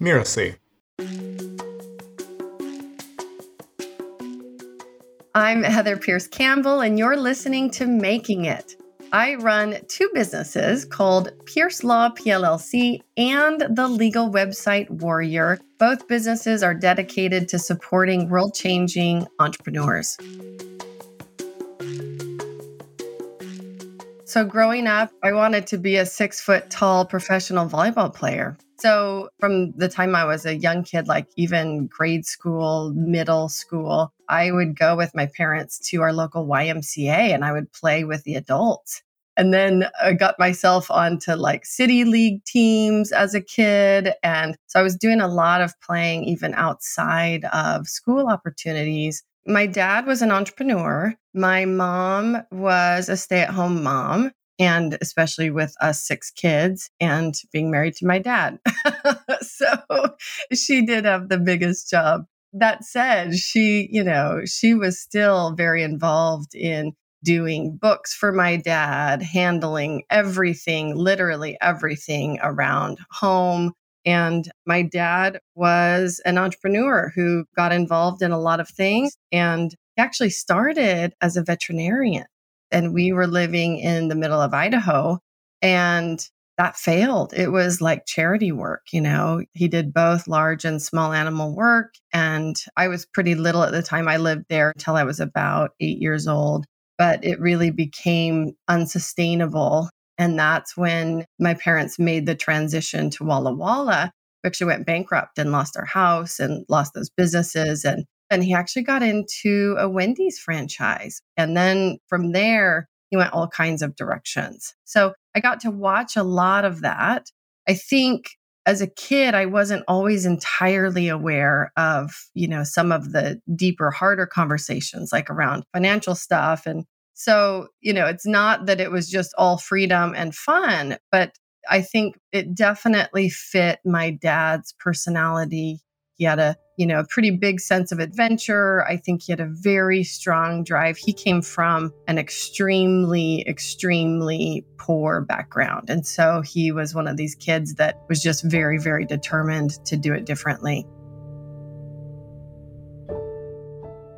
Mirasee. I'm Heather Pearce Campbell, and you're listening to Making It. I run two businesses called Pearce Law PLLC and the legal website Warrior. Both businesses are dedicated to supporting world changing entrepreneurs. So, growing up, I wanted to be a six foot tall professional volleyball player. So, from the time I was a young kid, like even grade school, middle school, I would go with my parents to our local YMCA and I would play with the adults. And then I got myself onto like city league teams as a kid. And so I was doing a lot of playing even outside of school opportunities. My dad was an entrepreneur. My mom was a stay at home mom and especially with us six kids and being married to my dad. so she did have the biggest job. That said, she, you know, she was still very involved in doing books for my dad, handling everything, literally everything around home. And my dad was an entrepreneur who got involved in a lot of things and he actually started as a veterinarian and we were living in the middle of Idaho and that failed. It was like charity work, you know. He did both large and small animal work. And I was pretty little at the time. I lived there until I was about eight years old, but it really became unsustainable. And that's when my parents made the transition to Walla Walla. We actually went bankrupt and lost our house and lost those businesses. And and he actually got into a Wendy's franchise. And then from there, he went all kinds of directions. So I got to watch a lot of that. I think as a kid, I wasn't always entirely aware of, you know, some of the deeper, harder conversations like around financial stuff. And so, you know, it's not that it was just all freedom and fun, but I think it definitely fit my dad's personality. He had a you know, a pretty big sense of adventure. I think he had a very strong drive. He came from an extremely, extremely poor background. And so he was one of these kids that was just very, very determined to do it differently.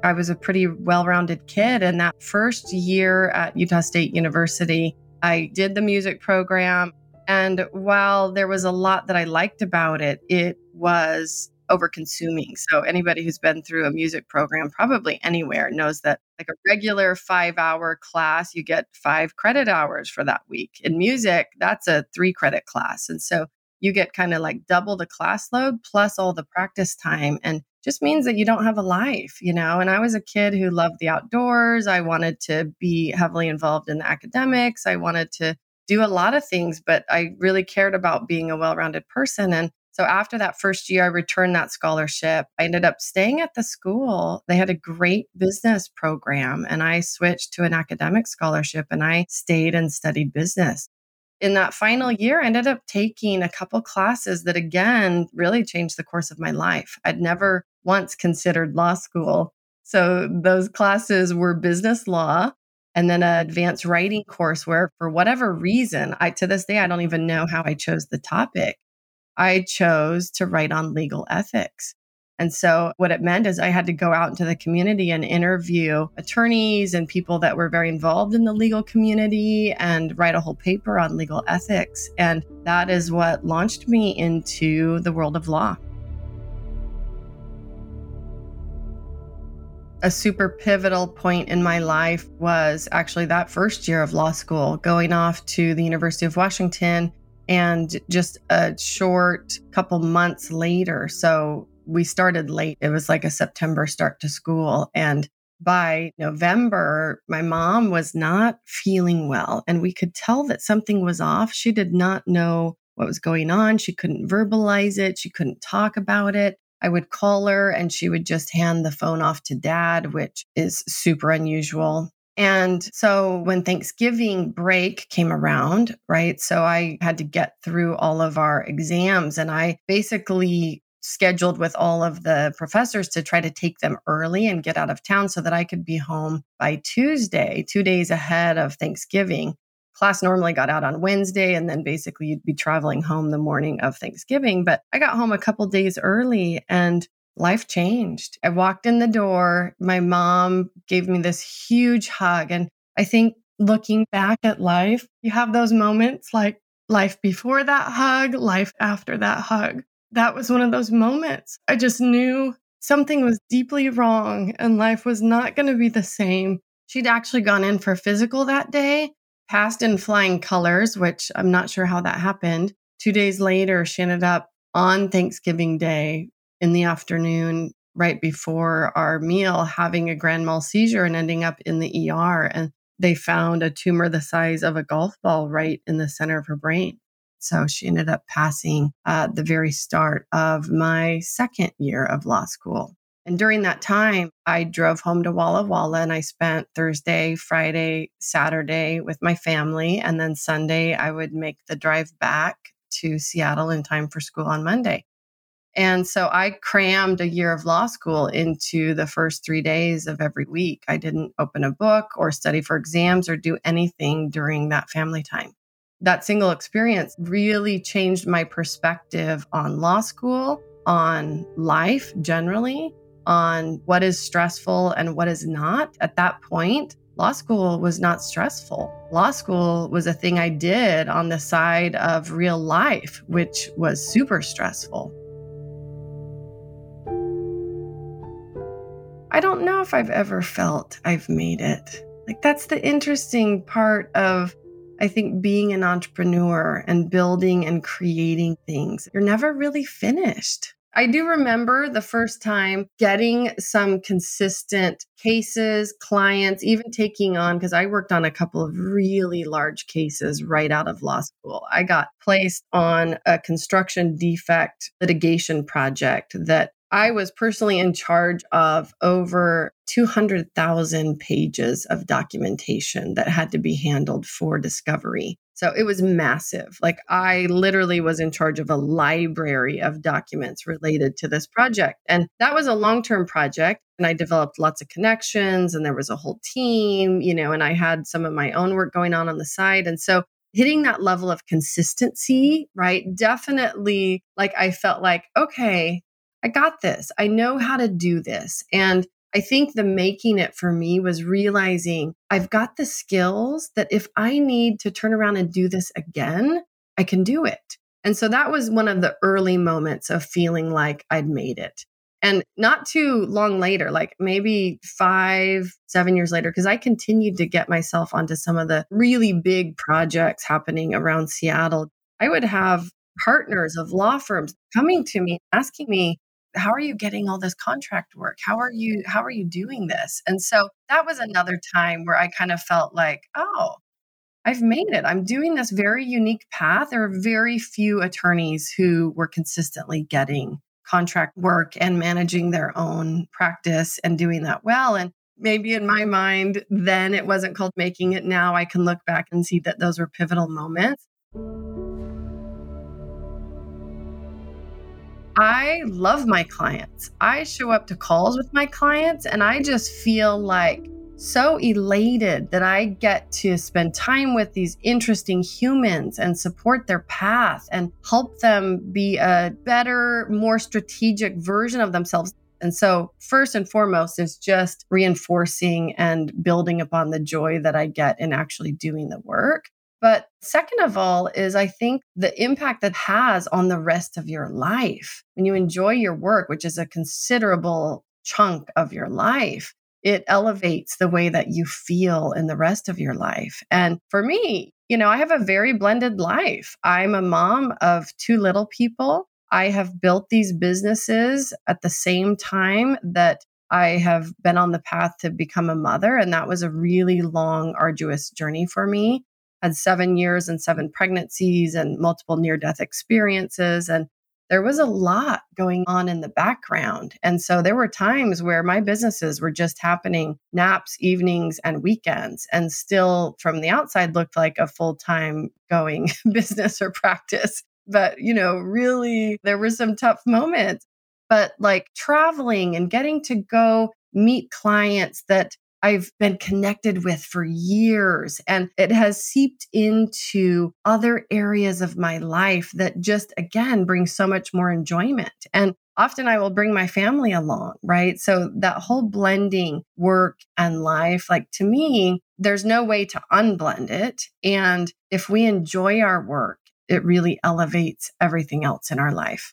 I was a pretty well rounded kid. And that first year at Utah State University, I did the music program. And while there was a lot that I liked about it, it was over consuming. So anybody who's been through a music program, probably anywhere, knows that like a regular five hour class, you get five credit hours for that week. In music, that's a three credit class. And so you get kind of like double the class load plus all the practice time and just means that you don't have a life, you know. And I was a kid who loved the outdoors. I wanted to be heavily involved in the academics. I wanted to do a lot of things, but I really cared about being a well rounded person. And so after that first year, I returned that scholarship. I ended up staying at the school. They had a great business program, and I switched to an academic scholarship and I stayed and studied business. In that final year, I ended up taking a couple classes that again really changed the course of my life. I'd never once considered law school. So those classes were business law and then an advanced writing course where for whatever reason, I to this day I don't even know how I chose the topic. I chose to write on legal ethics. And so, what it meant is I had to go out into the community and interview attorneys and people that were very involved in the legal community and write a whole paper on legal ethics. And that is what launched me into the world of law. A super pivotal point in my life was actually that first year of law school, going off to the University of Washington and just a short couple months later. So we started late. It was like a September start to school. And by November, my mom was not feeling well. And we could tell that something was off. She did not know what was going on. She couldn't verbalize it. She couldn't talk about it. I would call her and she would just hand the phone off to dad, which is super unusual. And so when Thanksgiving break came around, right? So I had to get through all of our exams and I basically scheduled with all of the professors to try to take them early and get out of town so that I could be home by Tuesday, two days ahead of Thanksgiving. Class normally got out on Wednesday, and then basically you'd be traveling home the morning of Thanksgiving. But I got home a couple days early and life changed. I walked in the door. My mom gave me this huge hug. And I think looking back at life, you have those moments like life before that hug, life after that hug. That was one of those moments. I just knew something was deeply wrong and life was not going to be the same. She'd actually gone in for physical that day, passed in flying colors, which I'm not sure how that happened. Two days later, she ended up on Thanksgiving Day in the afternoon, right before our meal, having a grand mal seizure and ending up in the ER. And they found a tumor the size of a golf ball right in the center of her brain. So she ended up passing at the very start of my second year of law school. And during that time, I drove home to Walla Walla and I spent Thursday, Friday, Saturday with my family. And then Sunday, I would make the drive back to Seattle in time for school on Monday. And so I crammed a year of law school into the first three days of every week. I didn't open a book or study for exams or do anything during that family time. That single experience really changed my perspective on law school, on life generally, on what is stressful and what is not. At that point, law school was not stressful. Law school was a thing I did on the side of real life, which was super stressful. I don't know if I've ever felt I've made it. Like, that's the interesting part of, I think, being an entrepreneur and building and creating things. You're never really finished. I do remember the first time getting some consistent cases, clients, even taking on, because I worked on a couple of really large cases right out of law school. I got placed on a construction defect litigation project that I was personally in charge of over 200,000 pages of documentation that had to be handled for discovery. So it was massive. Like I literally was in charge of a library of documents related to this project. And that was a long term project. And I developed lots of connections and there was a whole team, you know, and I had some of my own work going on on the side. And so hitting that level of consistency, right? Definitely like I felt like, okay, I got this. I know how to do this. And I think the making it for me was realizing I've got the skills that if I need to turn around and do this again, I can do it. And so that was one of the early moments of feeling like I'd made it. And not too long later, like maybe five, seven years later, because I continued to get myself onto some of the really big projects happening around Seattle. I would have partners of law firms coming to me asking me, how are you getting all this contract work? How are you how are you doing this? And so that was another time where i kind of felt like oh i've made it. I'm doing this very unique path. There are very few attorneys who were consistently getting contract work and managing their own practice and doing that well and maybe in my mind then it wasn't called making it. Now i can look back and see that those were pivotal moments I love my clients. I show up to calls with my clients and I just feel like so elated that I get to spend time with these interesting humans and support their path and help them be a better, more strategic version of themselves. And so, first and foremost, is just reinforcing and building upon the joy that I get in actually doing the work. But second of all, is I think the impact that has on the rest of your life when you enjoy your work, which is a considerable chunk of your life, it elevates the way that you feel in the rest of your life. And for me, you know, I have a very blended life. I'm a mom of two little people. I have built these businesses at the same time that I have been on the path to become a mother. And that was a really long, arduous journey for me had seven years and seven pregnancies and multiple near death experiences. And there was a lot going on in the background. And so there were times where my businesses were just happening naps, evenings, and weekends, and still from the outside looked like a full time going business or practice. But, you know, really, there were some tough moments. But like traveling and getting to go meet clients that I've been connected with for years. And it has seeped into other areas of my life that just, again, bring so much more enjoyment. And often I will bring my family along, right? So that whole blending work and life, like to me, there's no way to unblend it. And if we enjoy our work, it really elevates everything else in our life.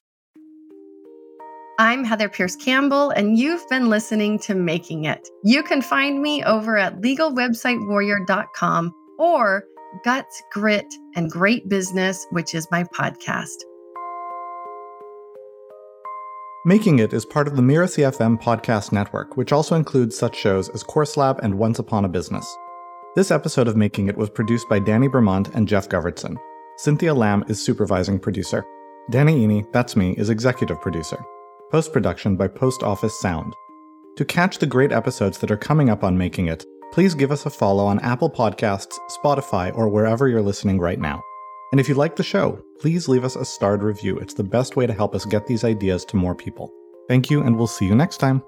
I'm Heather Pearce Campbell, and you've been listening to Making It. You can find me over at legalwebsitewarrior.com or Guts, Grit, and Great Business, which is my podcast. Making It is part of the Mirasee FM podcast network, which also includes such shows as Course Lab and Once Upon a Business. This episode of Making It was produced by Danny Bermont and Jeff Govertson. Cynthia Lamb is supervising producer. Danny Iny, that's me, is executive producer. Post production by Post Office Sound. To catch the great episodes that are coming up on Making It, please give us a follow on Apple Podcasts, Spotify, or wherever you're listening right now. And if you like the show, please leave us a starred review. It's the best way to help us get these ideas to more people. Thank you, and we'll see you next time.